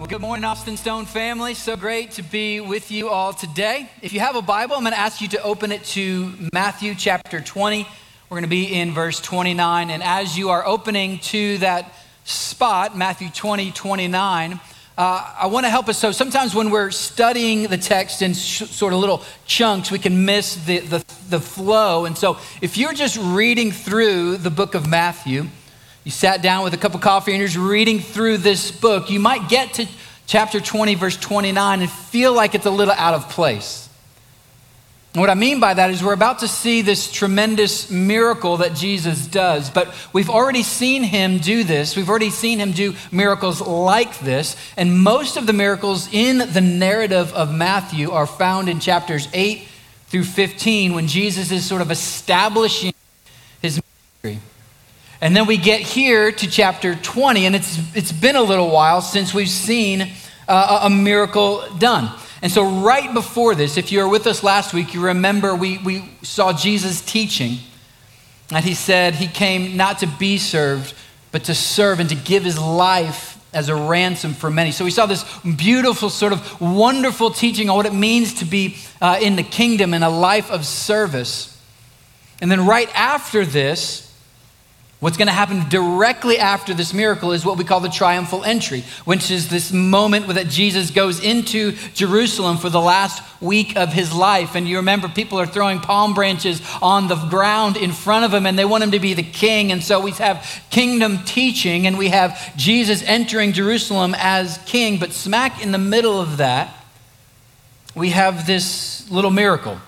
Well, good morning, Austin Stone family. So great to be with you all today. If you have a Bible, I'm going to ask you to open it to Matthew chapter 20. We're going to be in verse 29. And as you are opening to that spot, Matthew 20, 29, uh, I want to help us. So sometimes when we're studying the text in sh- sort of little chunks, we can miss the, the, the flow. And so if you're just reading through the book of Matthew, you sat down with a cup of coffee and you're just reading through this book, you might get to chapter 20, verse 29, and feel like it's a little out of place. And what I mean by that is we're about to see this tremendous miracle that Jesus does, but we've already seen him do this. We've already seen him do miracles like this. And most of the miracles in the narrative of Matthew are found in chapters 8 through 15 when Jesus is sort of establishing his ministry. And then we get here to chapter 20, and it's, it's been a little while since we've seen uh, a miracle done. And so, right before this, if you were with us last week, you remember we, we saw Jesus teaching. And he said he came not to be served, but to serve and to give his life as a ransom for many. So we saw this beautiful, sort of wonderful teaching on what it means to be uh, in the kingdom and a life of service. And then right after this, What's going to happen directly after this miracle is what we call the triumphal entry, which is this moment that Jesus goes into Jerusalem for the last week of his life. And you remember people are throwing palm branches on the ground in front of him and they want him to be the king. And so we have kingdom teaching and we have Jesus entering Jerusalem as king. But smack in the middle of that, we have this little miracle,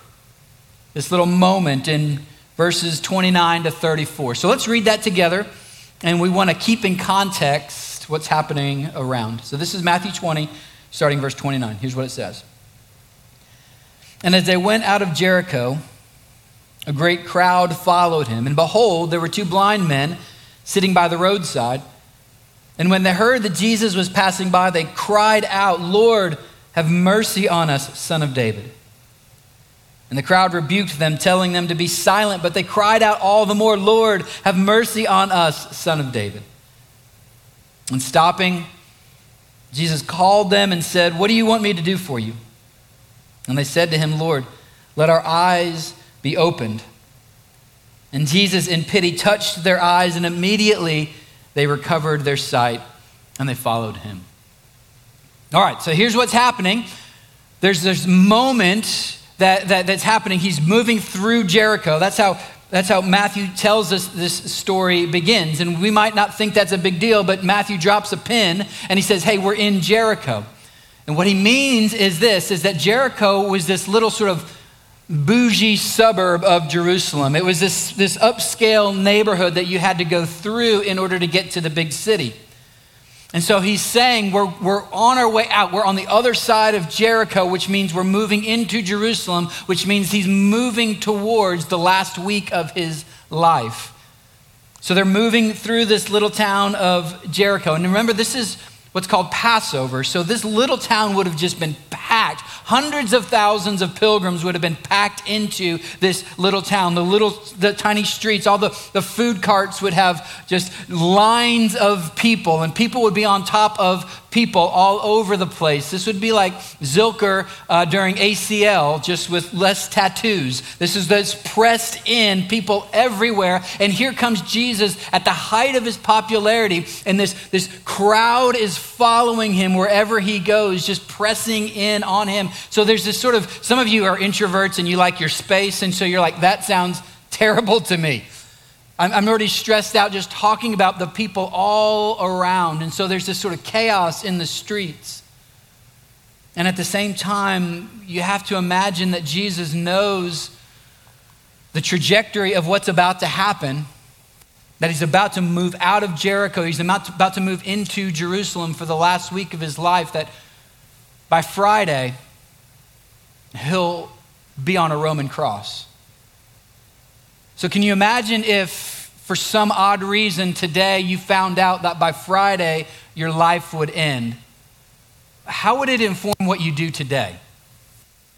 this little moment in verses 29 to 34. So let's read that together, and we want to keep in context what's happening around. So this is Matthew 20, starting verse 29. Here's what it says And as they went out of Jericho, a great crowd followed him, and behold, there were two blind men sitting by the roadside. And when they heard that Jesus was passing by, they cried out, Lord, have mercy on us, son of David. And the crowd rebuked them, telling them to be silent, but they cried out all the more, Lord, have mercy on us, son of David. And stopping, Jesus called them and said, What do you want me to do for you? And they said to him, Lord, let our eyes be opened. And Jesus, in pity, touched their eyes, and immediately they recovered their sight and they followed him. All right, so here's what's happening. There's this moment that, that, that's happening. He's moving through Jericho. That's how, that's how Matthew tells us this story begins. And we might not think that's a big deal, but Matthew drops a pin and he says, Hey, we're in Jericho. And what he means is this is that Jericho was this little sort of bougie suburb of Jerusalem. It was this, this upscale neighborhood that you had to go through in order to get to the big city. And so he's saying we're, we're on our way out. We're on the other side of Jericho, which means we're moving into Jerusalem, which means he's moving towards the last week of his life. So they're moving through this little town of Jericho. And remember, this is what's called Passover. So this little town would have just been packed. Hundreds of thousands of pilgrims would have been packed into this little town. The little, the tiny streets, all the, the food carts would have just lines of people, and people would be on top of people all over the place. This would be like Zilker uh, during ACL, just with less tattoos. This is this pressed in, people everywhere. And here comes Jesus at the height of his popularity, and this, this crowd is following him wherever he goes, just pressing in on him. So there's this sort of, some of you are introverts and you like your space, and so you're like, that sounds terrible to me. I'm, already stressed out just talking about the people all around. And so there's this sort of chaos in the streets. And at the same time, you have to imagine that Jesus knows the trajectory of what's about to happen, that he's about to move out of Jericho, he's about to, move into Jerusalem for the last week of his life, that by Friday, he'll be on a Roman cross. So, can you imagine if for some odd reason today you found out that by Friday your life would end, how would it inform what you do today?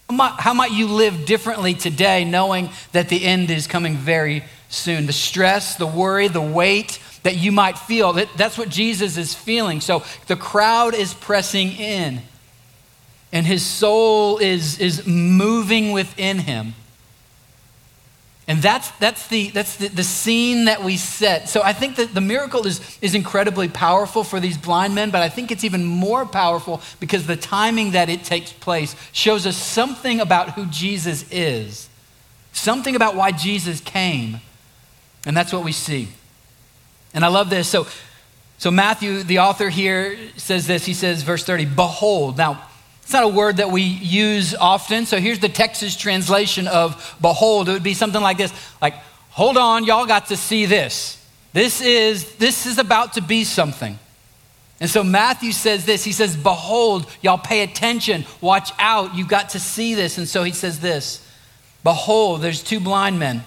How might, how might you live differently today knowing that the end is coming very soon? The stress, the worry, the weight that you might feel. That, that's what Jesus is feeling. So the crowd is pressing in, and his soul is, is moving within him. And that's, that's, the, that's the, the scene that we set. So I think that the miracle is, is incredibly powerful for these blind men, but I think it's even more powerful because the timing that it takes place shows us something about who Jesus is, something about why Jesus came. And that's what we see. And I love this. So, so Matthew, the author here, says this. He says, verse 30, Behold. Now, it's not a word that we use often. So here's the Texas translation of behold. It would be something like this like, hold on, y'all got to see this. This is, this is about to be something. And so Matthew says this. He says, Behold, y'all pay attention, watch out, you got to see this. And so he says this Behold, there's two blind men,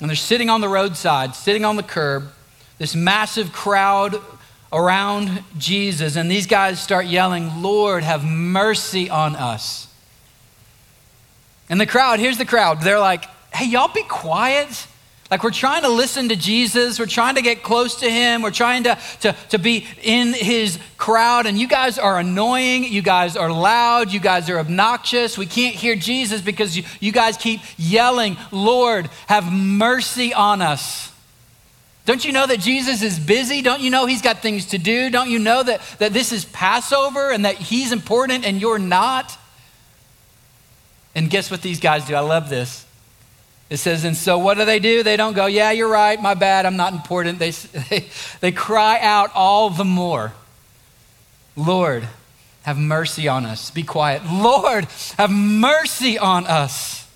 and they're sitting on the roadside, sitting on the curb. This massive crowd around Jesus, and these guys start yelling, Lord, have mercy on us. And the crowd, here's the crowd. They're like, hey, y'all be quiet. Like, we're trying to listen to Jesus. We're trying to get close to him. We're trying to, to, to be in his crowd. And you guys are annoying. You guys are loud. You guys are obnoxious. We can't hear Jesus because you, you guys keep yelling, Lord, have mercy on us. Don't you know that Jesus is busy? Don't you know he's got things to do? Don't you know that, that this is Passover and that he's important and you're not? And guess what these guys do? I love this. It says, and so what do they do? They don't go, yeah, you're right, my bad, I'm not important. They, they, they cry out all the more, Lord, have mercy on us. Be quiet. Lord, have mercy on us.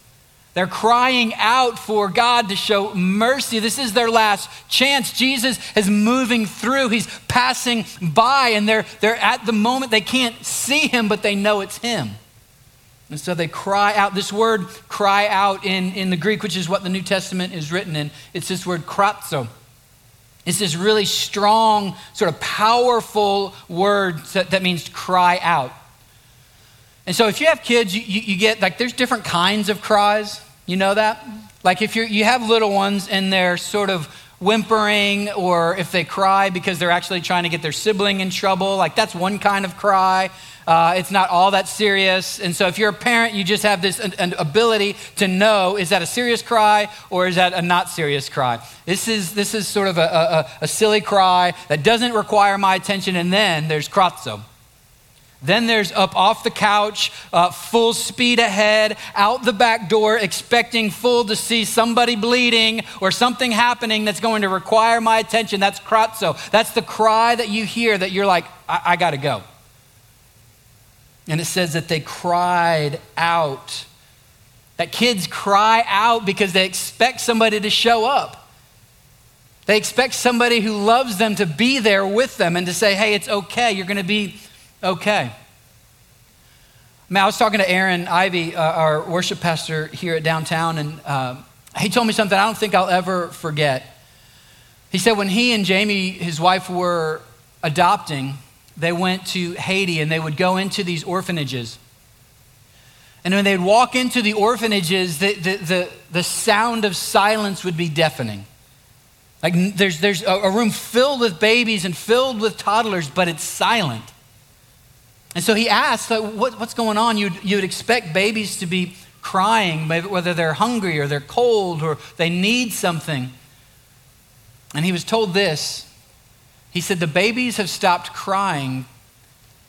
They're crying out for God to show mercy. This is their last chance. Jesus is moving through. He's passing by, and they're, they're at the moment they can't see him, but they know it's him. And so they cry out. This word cry out in, in the Greek, which is what the New Testament is written in, it's this word krazo. It's this really strong, sort of powerful word that means cry out. And so if you have kids, you, you, you, get like there's different kinds of cries. You know that? Like if you you have little ones and they're sort of whimpering or if they cry because they're actually trying to get their sibling in trouble, like that's one kind of cry. Uh, it's not all that serious. And so if you're a parent, you just have this an, an ability to know is that a serious cry or is that a not serious cry? This is, this is sort of a, a, a silly cry that doesn't require my attention. And then there's krazo then there's up off the couch, uh, full speed ahead, out the back door, expecting full to see somebody bleeding or something happening that's going to require my attention. That's krazo. That's the cry that you hear that you're like, I, I got to go. And it says that they cried out. That kids cry out because they expect somebody to show up. They expect somebody who loves them to be there with them and to say, hey, it's okay. You're going to be okay. I, I was talking to Aaron Ivey, uh, our worship pastor here at downtown, and uh, he told me something I don't think I'll ever forget. He said when he and Jamie, his wife, were adopting, they went to Haiti and they would go into these orphanages. And when they'd walk into the orphanages, the, the, the, the sound of silence would be deafening. Like there's, there's a room filled with babies and filled with toddlers, but it's silent. And so he asked, like, what, what's going on? You'd, you'd expect babies to be crying, whether they're hungry or they're cold or they need something. And he was told this. He said, The babies have stopped crying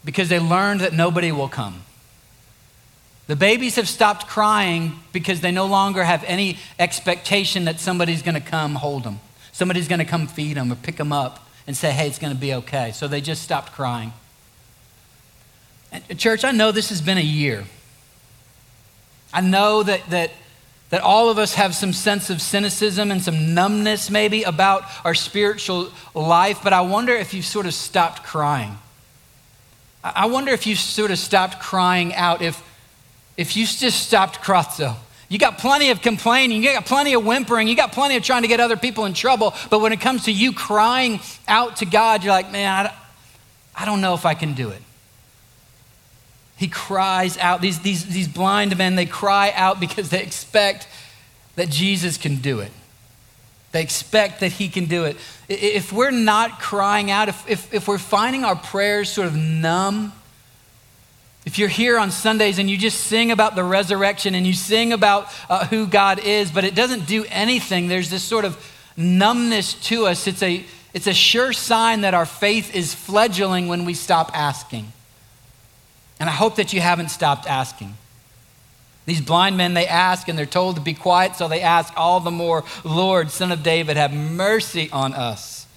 because they learned that nobody will come. The babies have stopped crying because they no longer have any expectation that somebody's going to come hold them. Somebody's going to come feed them or pick them up and say, hey, it's going to be okay. So they just stopped crying. Uh, church, I know this has been a year. I know that, that, that all of us have some sense of cynicism and some numbness maybe about our spiritual life, but I wonder if you've sort of stopped crying. I wonder if you've sort of stopped crying out, if, if you just stopped krazo. You got plenty of complaining, you got plenty of whimpering, you got plenty of trying to get other people in trouble, but when it comes to you crying out to God, you're like, man, I don't know if I can do it. He cries out. These, these, these blind men, they cry out because they expect that Jesus can do it. They expect that He can do it. If we're not crying out, if, if, if we're finding our prayers sort of numb, if you're here on Sundays and you just sing about the resurrection and you sing about uh, who God is, but it doesn't do anything, there's this sort of numbness to us. It's a, it's a sure sign that our faith is fledgling when we stop asking. And I hope that you haven't stopped asking. These blind men, they ask and they're told to be quiet, so they ask all the more, Lord, Son of David, have mercy on us.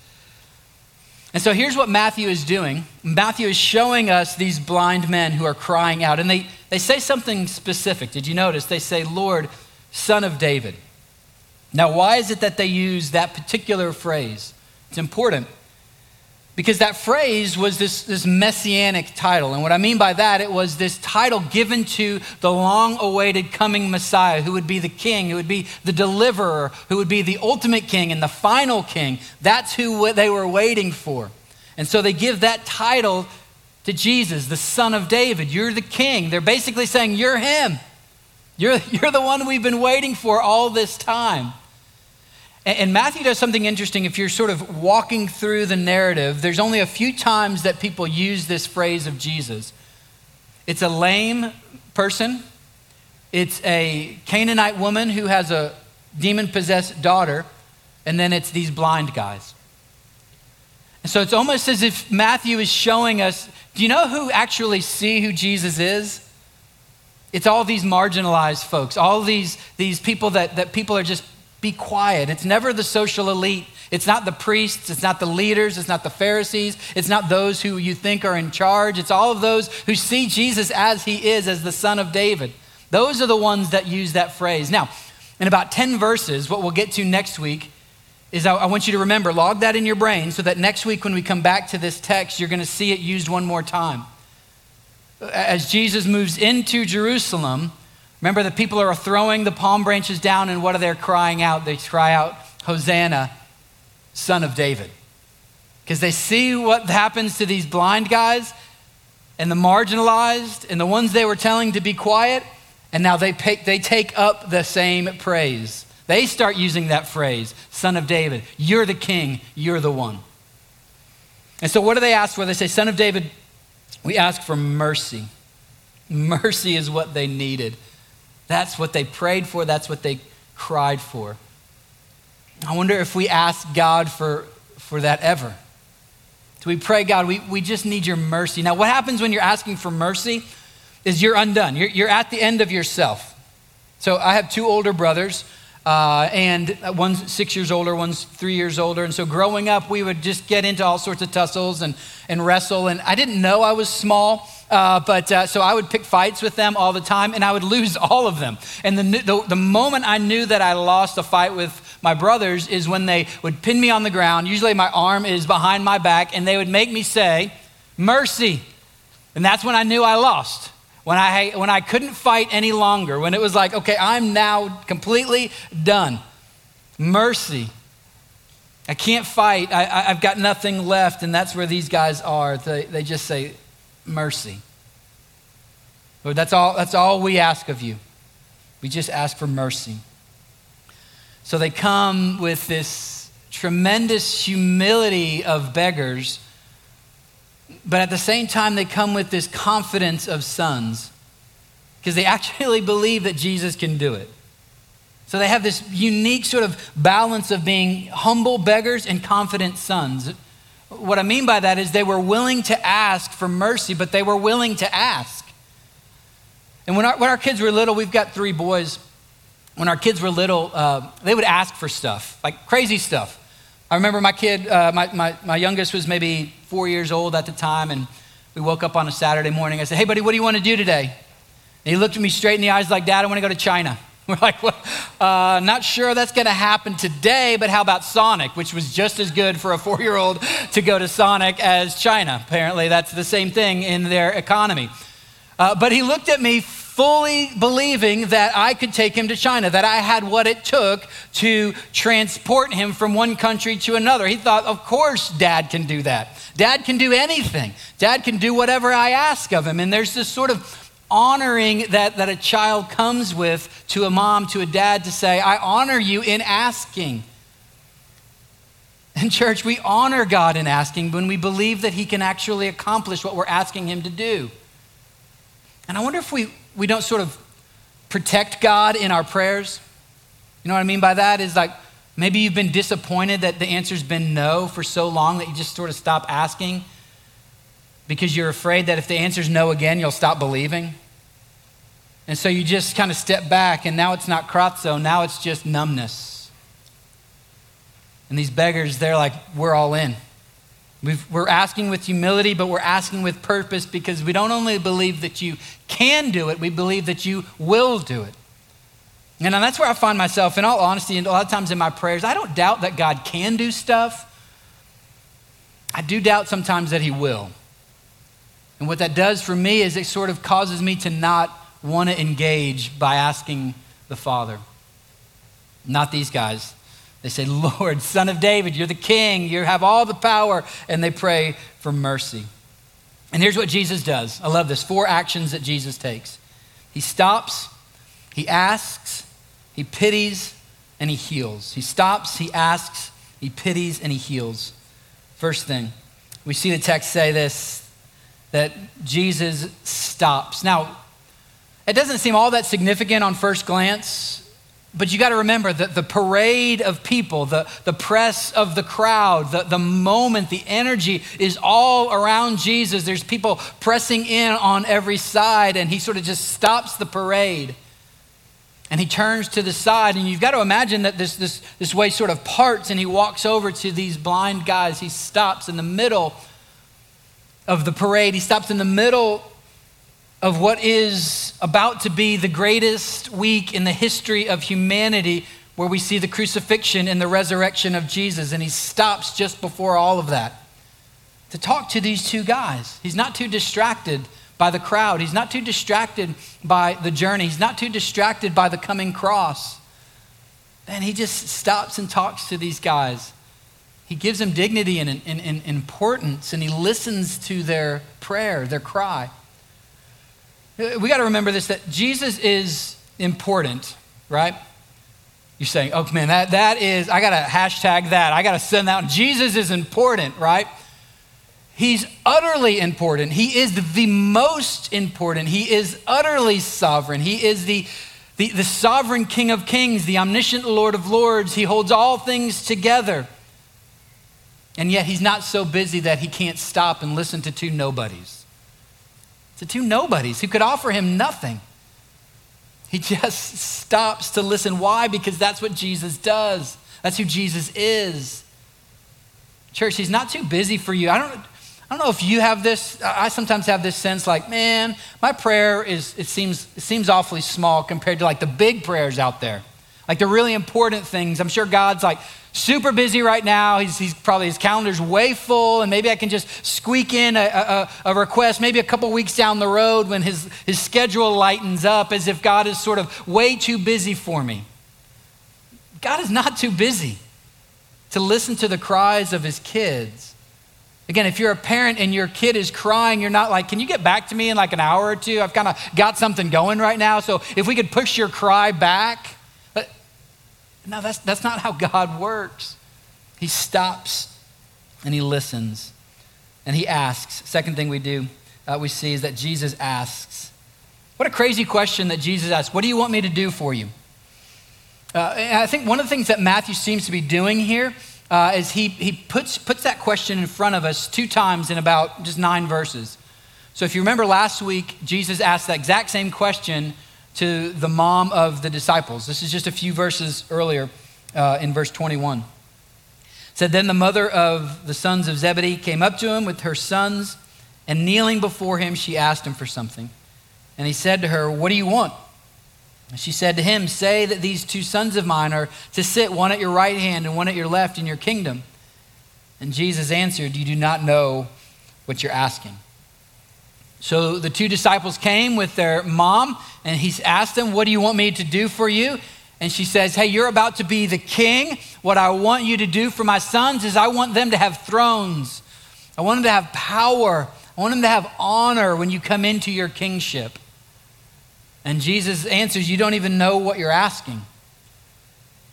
And so here's what Matthew is doing Matthew is showing us these blind men who are crying out. And they, they say something specific. Did you notice? They say, Lord, Son of David. Now, why is it that they use that particular phrase? It's important because that phrase was this, this messianic title. And what I mean by that, it was this title given to the long awaited coming Messiah, who would be the king, who would be the deliverer, who would be the ultimate king and the final king. That's who they were waiting for. And so they give that title to Jesus, the son of David. You're the king. They're basically saying, You're him. You're, you're the one we've been waiting for all this time. And Matthew does something interesting. If you're sort of walking through the narrative, there's only a few times that people use this phrase of Jesus. It's a lame person, it's a Canaanite woman who has a demon possessed daughter, and then it's these blind guys. And so it's almost as if Matthew is showing us do you know who actually see who Jesus is? It's all these marginalized folks, all these, these people that, that people are just be quiet. It's never the social elite. It's not the priests. It's not the leaders. It's not the Pharisees. It's not those who you think are in charge. It's all of those who see Jesus as he is, as the son of David. Those are the ones that use that phrase. Now, in about 10 verses, what we'll get to next week is I, want you to remember, log that in your brain so that next week when we come back to this text, you're going to see it used one more time. As Jesus moves into Jerusalem, Remember, the people are throwing the palm branches down, and what are they crying out? They cry out, Hosanna, son of David. Because they see what happens to these blind guys and the marginalized and the ones they were telling to be quiet, and now they, pay, they take up the same praise. They start using that phrase, son of David. You're the king, you're the one. And so, what do they ask for? They say, Son of David, we ask for mercy. Mercy is what they needed. That's what they prayed for, that's what they cried for. I wonder if we ask God for, for that ever. Do we pray, God, we, we just need your mercy? Now, what happens when you're asking for mercy is you're undone. You're, you're at the end of yourself. So I have two older brothers. Uh, and one's six years older, one's three years older. And so growing up, we would just get into all sorts of tussles and, and wrestle. And I didn't know I was small. Uh, but uh, so I would pick fights with them all the time, and I would lose all of them. And the, the, the moment I knew that I lost a fight with my brothers is when they would pin me on the ground. Usually my arm is behind my back, and they would make me say, Mercy. And that's when I knew I lost. When I, when I couldn't fight any longer, when it was like, okay, I'm now completely done. Mercy. I can't fight. I, have got nothing left. And that's where these guys are. They, they just say, mercy. Lord, that's all, that's all we ask of you. We just ask for mercy. So they come with this tremendous humility of beggars, but at the same time, they come with this confidence of sons because they actually believe that Jesus can do it. So they have this unique sort of balance of being humble beggars and confident sons. What I mean by that is they were willing to ask for mercy, but they were willing to ask. And when our, when our kids were little, we've got three boys. When our kids were little, uh, they would ask for stuff, like crazy stuff. I remember my kid, uh, my, my, my youngest was maybe four years old at the time, and we woke up on a Saturday morning. I said, Hey, buddy, what do you want to do today? And he looked at me straight in the eyes like, Dad, I want to go to China. We're like, well, uh, not sure that's going to happen today, but how about Sonic, which was just as good for a four year old to go to Sonic as China? Apparently, that's the same thing in their economy. Uh, but he looked at me fully believing that I could take him to China, that I had what it took to transport him from one country to another. He thought, of course, dad can do that. Dad can do anything. Dad can do whatever I ask of him. And there's this sort of honoring that, that a child comes with to a mom, to a dad, to say, I honor you in asking. And, church, we honor God in asking when we believe that He can actually accomplish what we're asking Him to do. And I wonder if we, we don't sort of protect God in our prayers. You know what I mean by that? Is like maybe you've been disappointed that the answer's been no for so long that you just sort of stop asking because you're afraid that if the answer's no again, you'll stop believing. And so you just kind of step back, and now it's not krazo, now it's just numbness. And these beggars, they're like, we're all in. We are asking with humility, but we're asking with purpose because we don't only believe that you can do it, we believe that you will do it. And that's where I find myself, in all honesty, and a lot of times in my prayers, I don't doubt that God can do stuff. I do doubt sometimes that He will. And what that does for me is it sort of causes me to not want to engage by asking the Father. Not these guys. They say, Lord, Son of David, you're the King, you have all the power, and they pray for mercy. And here's what Jesus does. I love this. Four actions that Jesus takes He stops, He asks, He pities, and He heals. He stops, He asks, He pities, and He heals. First thing, we see the text say this that Jesus stops. Now, it doesn't seem all that significant on first glance, but you got to remember that the parade of people, the, the press of the crowd, the, the moment, the energy is all around Jesus. There's people pressing in on every side, and he sort of just stops the parade. And he turns to the side, and you've got to imagine that this, this, this way sort of parts, and he walks over to these blind guys. He stops in the middle of the parade, he stops in the middle of what is about to be the greatest week in the history of humanity, where we see the crucifixion and the resurrection of Jesus. And he stops just before all of that to talk to these two guys. He's not too distracted by the crowd, he's not too distracted by the journey, he's not too distracted by the coming cross. And he just stops and talks to these guys. He gives them dignity and, and, and importance, and he listens to their prayer, their cry. Uh, we got to remember this that Jesus is important, right? You're saying, oh man, that, that is, I got to hashtag that. I got to send that. Jesus is important, right? He's utterly important. He is the most important. He is utterly sovereign. He is the, the, the sovereign King of kings, the omniscient Lord of lords. He holds all things together. And yet he's not so busy that he can't stop and listen to two nobodies to two nobodies who could offer him nothing. He just stops to listen. Why? Because that's what Jesus does. That's who Jesus is. Church, he's not too busy for you. I don't, I don't know if you have this. I sometimes have this sense like, man, my prayer is, it seems, it seems awfully small compared to like the big prayers out there. Like the really important things. I'm sure God's like, super busy right now. He's, he's, probably his calendar's way full, and maybe I can just squeak in a, a, a, request maybe a couple weeks down the road when his, his schedule lightens up as if God is sort of way too busy for me. God is not too busy to listen to the cries of his kids. Again, if you're a parent and your kid is crying, you're not like, can you get back to me in like an hour or two? I've kind of got something going right now. So if we could push your cry back, no, that's, that's not how God works. He stops and he listens and he asks. Second thing we do, uh, we see is that Jesus asks. What a crazy question that Jesus asks. What do you want me to do for you? Uh, I think one of the things that Matthew seems to be doing here uh, is he, he puts, puts that question in front of us two times in about just nine verses. So if you remember last week, Jesus asked that exact same question to the mom of the disciples. This is just a few verses earlier uh, in verse 21. It said, Then the mother of the sons of Zebedee came up to him with her sons, and kneeling before him, she asked him for something. And he said to her, What do you want? And she said to him, Say that these two sons of mine are to sit, one at your right hand and one at your left in your kingdom. And Jesus answered, You do not know what you're asking. So the two disciples came with their mom, and he asked them, What do you want me to do for you? And she says, Hey, you're about to be the king. What I want you to do for my sons is I want them to have thrones. I want them to have power. I want them to have honor when you come into your kingship. And Jesus answers, You don't even know what you're asking.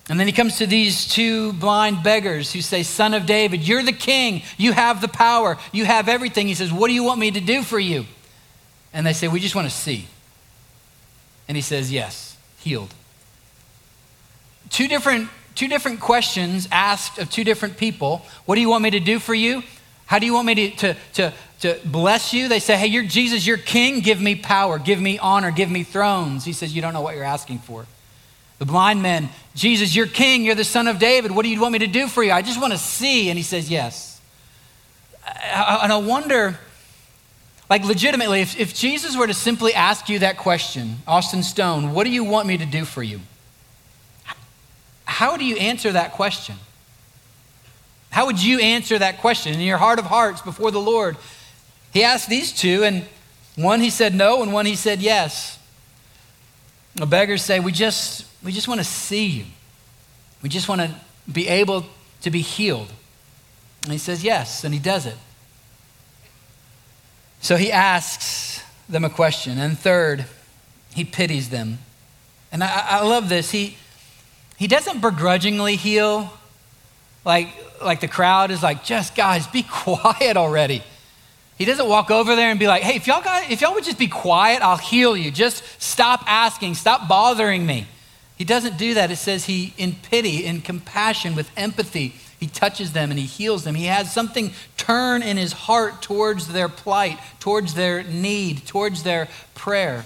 And then he comes to these two blind beggars who say, Son of David, you're the king. You have the power. You have everything. He says, What do you want me to do for you? And they say, We just want to see. And he says, Yes, healed. Two different, two different questions asked of two different people. What do you want me to do for you? How do you want me to, to, to, to bless you? They say, Hey, you're Jesus, you're king. Give me power, give me honor, give me thrones. He says, You don't know what you're asking for. The blind men, Jesus, you're king, you're the son of David. What do you want me to do for you? I just want to see. And he says, Yes. Uh, and I wonder, like legitimately, if, if Jesus were to simply ask you that question, Austin Stone, what do you want me to do for you? How do you answer that question? How would you answer that question in your heart of hearts before the Lord? He asked these two, and one he said no, and one he said yes. The beggars say, We just we just want to see you. We just want to be able to be healed. And he says, Yes, and he does it. So he asks them a question. And third, he pities them. And I, I love this. He, he doesn't begrudgingly heal. Like, like the crowd is like, just guys, be quiet already. He doesn't walk over there and be like, hey, if y'all, got, if y'all would just be quiet, I'll heal you. Just stop asking, stop bothering me. He doesn't do that. It says he, in pity, in compassion, with empathy, he touches them and he heals them. He has something turn in his heart towards their plight, towards their need, towards their prayer.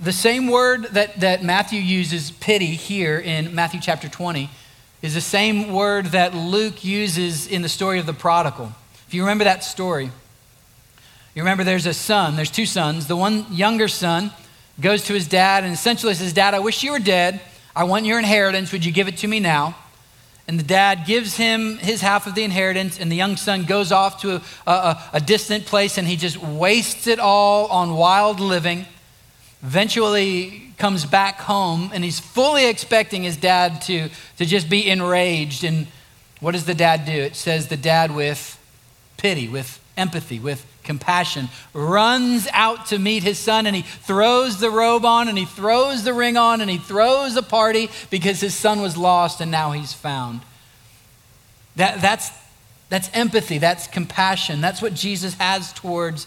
The same word that, that Matthew uses, pity, here in Matthew chapter 20, is the same word that Luke uses in the story of the prodigal. If you remember that story, you remember there's a son, there's two sons. The one younger son goes to his dad and essentially says, Dad, I wish you were dead. I want your inheritance. Would you give it to me now? And the dad gives him his half of the inheritance, and the young son goes off to a, a, a distant place and he just wastes it all on wild living. Eventually comes back home and he's fully expecting his dad to, to just be enraged. And what does the dad do? It says the dad, with pity, with empathy, with compassion, runs out to meet his son and he throws the robe on and he throws the ring on and he throws a party because his son was lost and now he's found. That, that's, that's empathy, that's compassion. That's what Jesus has towards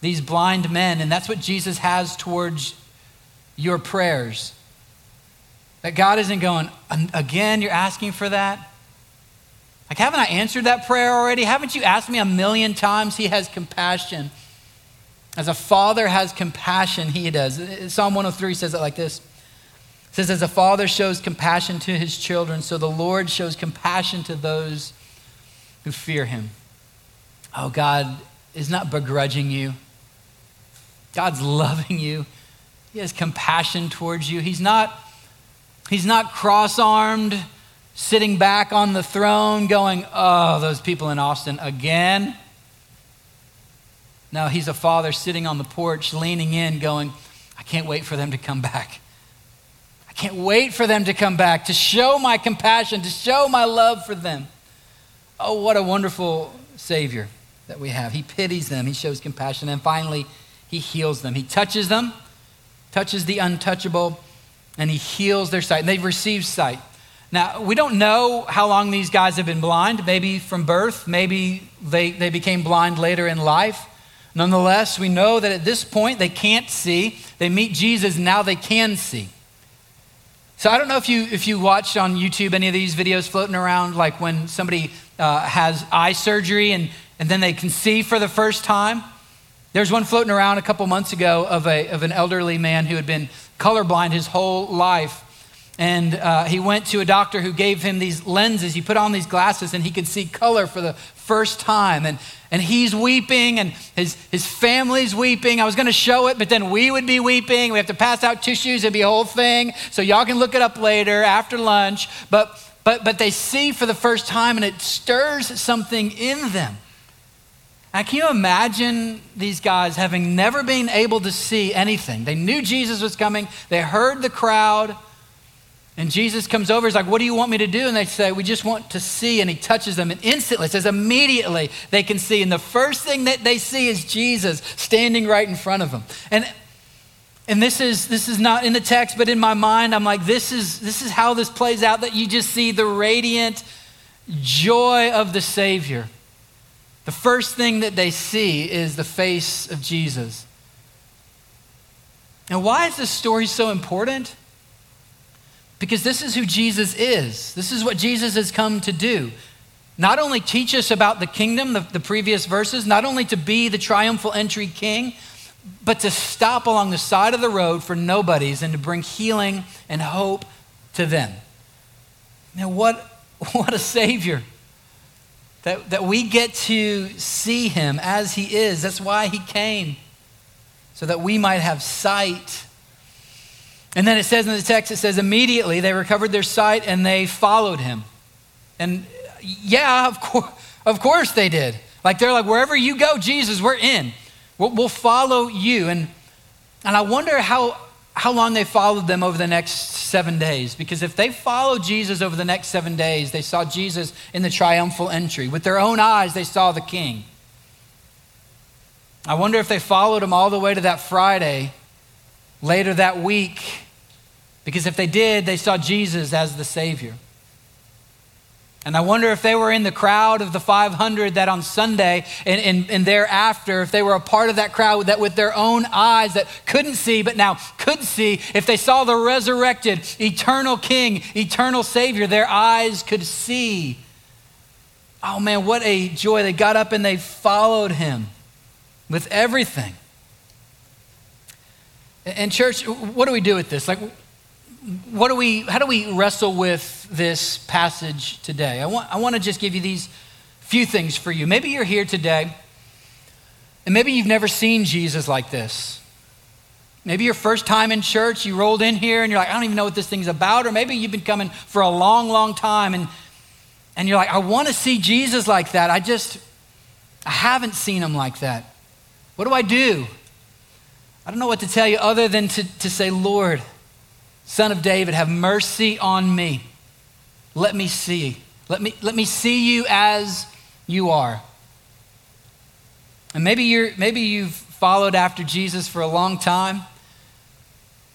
these blind men, and that's what Jesus has towards your prayers. That God isn't going, again, you're asking for that? Like, haven't I answered that prayer already? Haven't you asked me a million times? He has compassion. As a father has compassion, he does. Psalm 103 says it like this. It says, As a father shows compassion to his children, so the Lord shows compassion to those who fear him. Oh, God is not begrudging you. God's loving you. He has compassion towards you. He's not, he's not cross-armed sitting back on the throne going, oh, those people in Austin again. No, he's a father sitting on the porch, leaning in, going, I can't wait for them to come back. I can't wait for them to come back, to show my compassion, to show my love for them. Oh, what a wonderful Savior that we have. He pities them, He shows compassion, and finally, He heals them. He touches them, touches the untouchable, and He heals their sight. And they've received sight. Now, we don't know how long these guys have been blind, maybe from birth, maybe they, they became blind later in life. Nonetheless, we know that at this point they can't see. They meet Jesus, now they can see. So I don't know if you, if you watched on YouTube any of these videos floating around, like when somebody uh, has eye surgery and, and then they can see for the first time. There's one floating around a couple months ago of, a, of an elderly man who had been colorblind his whole life and uh, he went to a doctor who gave him these lenses. He put on these glasses and he could see color for the first time. And, and he's weeping and his, his family's weeping. I was going to show it, but then we would be weeping. We have to pass out tissues. It'd be a whole thing. So y'all can look it up later after lunch. But, but, but they see for the first time and it stirs something in them. Now, can you imagine these guys having never been able to see anything? They knew Jesus was coming, they heard the crowd. And Jesus comes over, he's like, What do you want me to do? And they say, We just want to see. And he touches them, and instantly, says, immediately they can see. And the first thing that they see is Jesus standing right in front of them. And And this is this is not in the text, but in my mind, I'm like, this is this is how this plays out that you just see the radiant joy of the Savior. The first thing that they see is the face of Jesus. And why is this story so important? Because this is who Jesus is. This is what Jesus has come to do. Not only teach us about the kingdom, the, the previous verses, not only to be the triumphal entry king, but to stop along the side of the road for nobodies and to bring healing and hope to them. Now, what, what a Savior. That, that we get to see Him as He is. That's why He came, so that we might have sight. And then it says in the text, it says, immediately they recovered their sight and they followed Him. And yeah, of, course, of course they did. Like they're like, wherever you go, Jesus, we're in. We'll, we'll follow you. And, and I wonder how, how long they followed them over the next seven days. Because if they followed Jesus over the next seven days, they saw Jesus in the triumphal entry. With their own eyes, they saw the king. I wonder if they followed him all the way to that Friday later that week. Because if they did, they saw Jesus as the Savior. And I wonder if they were in the crowd of the 500 that on Sunday and, and, and, thereafter, if they were a part of that crowd that with their own eyes that couldn't see but now could see, if they saw the resurrected, eternal King, eternal Savior, their eyes could see. Oh man, what a joy. They got up and they followed him with everything. And, church, what do we do with this? Like, what do we, how do we wrestle with this passage today? I want, I want to just give you these few things for you. Maybe you're here today, and maybe you've never seen Jesus like this. Maybe your first time in church, you rolled in here and you're like, I don't even know what this thing's about. Or maybe you've been coming for a long, long time and, and you're like, I want to see Jesus like that. I just, I haven't seen him like that. What do I do? I don't know what to tell you other than to, to say, Lord, Son of David, have mercy on me. Let me see. Let me, let me see you as you are. And maybe, you're, maybe you've followed after Jesus for a long time,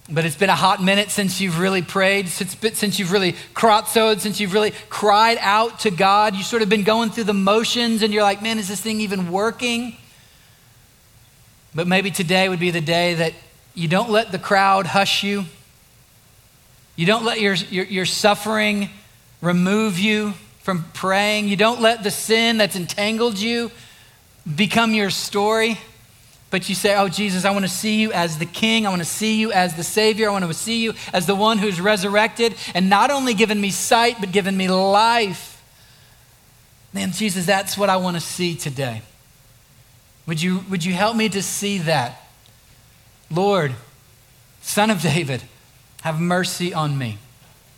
but it's been a hot minute since you've really prayed, since, since you've really krotzoed, since you've really cried out to God. You've sort of been going through the motions and you're like, man, is this thing even working? But maybe today would be the day that you don't let the crowd hush you. You don't let your, your, your suffering remove you from praying. You don't let the sin that's entangled you become your story. But you say, Oh, Jesus, I want to see you as the King. I want to see you as the Savior. I want to see you as the one who's resurrected and not only given me sight, but given me life. Man, Jesus, that's what I want to see today. Would you, would you help me to see that? Lord, Son of David, have mercy on me.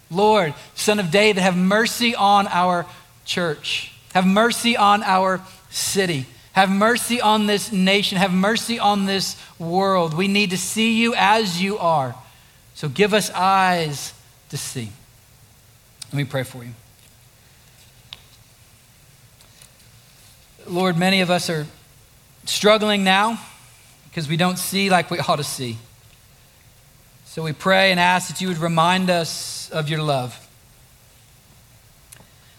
Lord, Son of David, have mercy on our church. Have mercy on our city. Have mercy on this nation. Have mercy on this world. We need to see you as you are. So give us eyes to see. Let me pray for you. Lord, many of us are struggling now because we don't see like we ought to see. So we pray and ask that you would remind us of your love.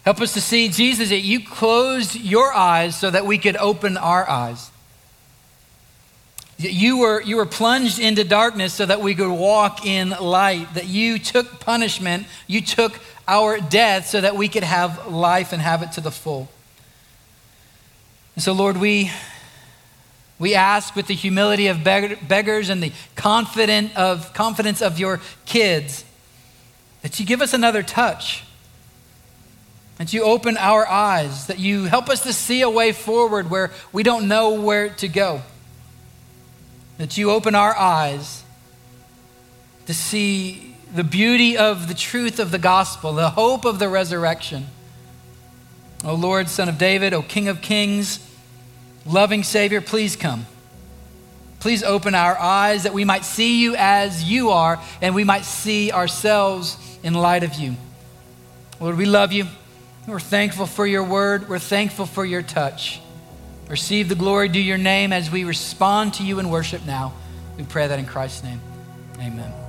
Help us to see, Jesus, that you closed your eyes so that we could open our eyes. You were, you were plunged into darkness so that we could walk in light. That you took punishment, you took our death so that we could have life and have it to the full. And so, Lord, we we ask with the humility of beggars and the confident of, confidence of your kids that you give us another touch, that you open our eyes, that you help us to see a way forward where we don't know where to go, that you open our eyes to see the beauty of the truth of the gospel, the hope of the resurrection. O Lord, Son of David, O King of Kings, Loving Savior, please come. Please open our eyes that we might see you as you are and we might see ourselves in light of you. Lord, we love you. We're thankful for your word. We're thankful for your touch. Receive the glory, do your name as we respond to you in worship now. We pray that in Christ's name. Amen.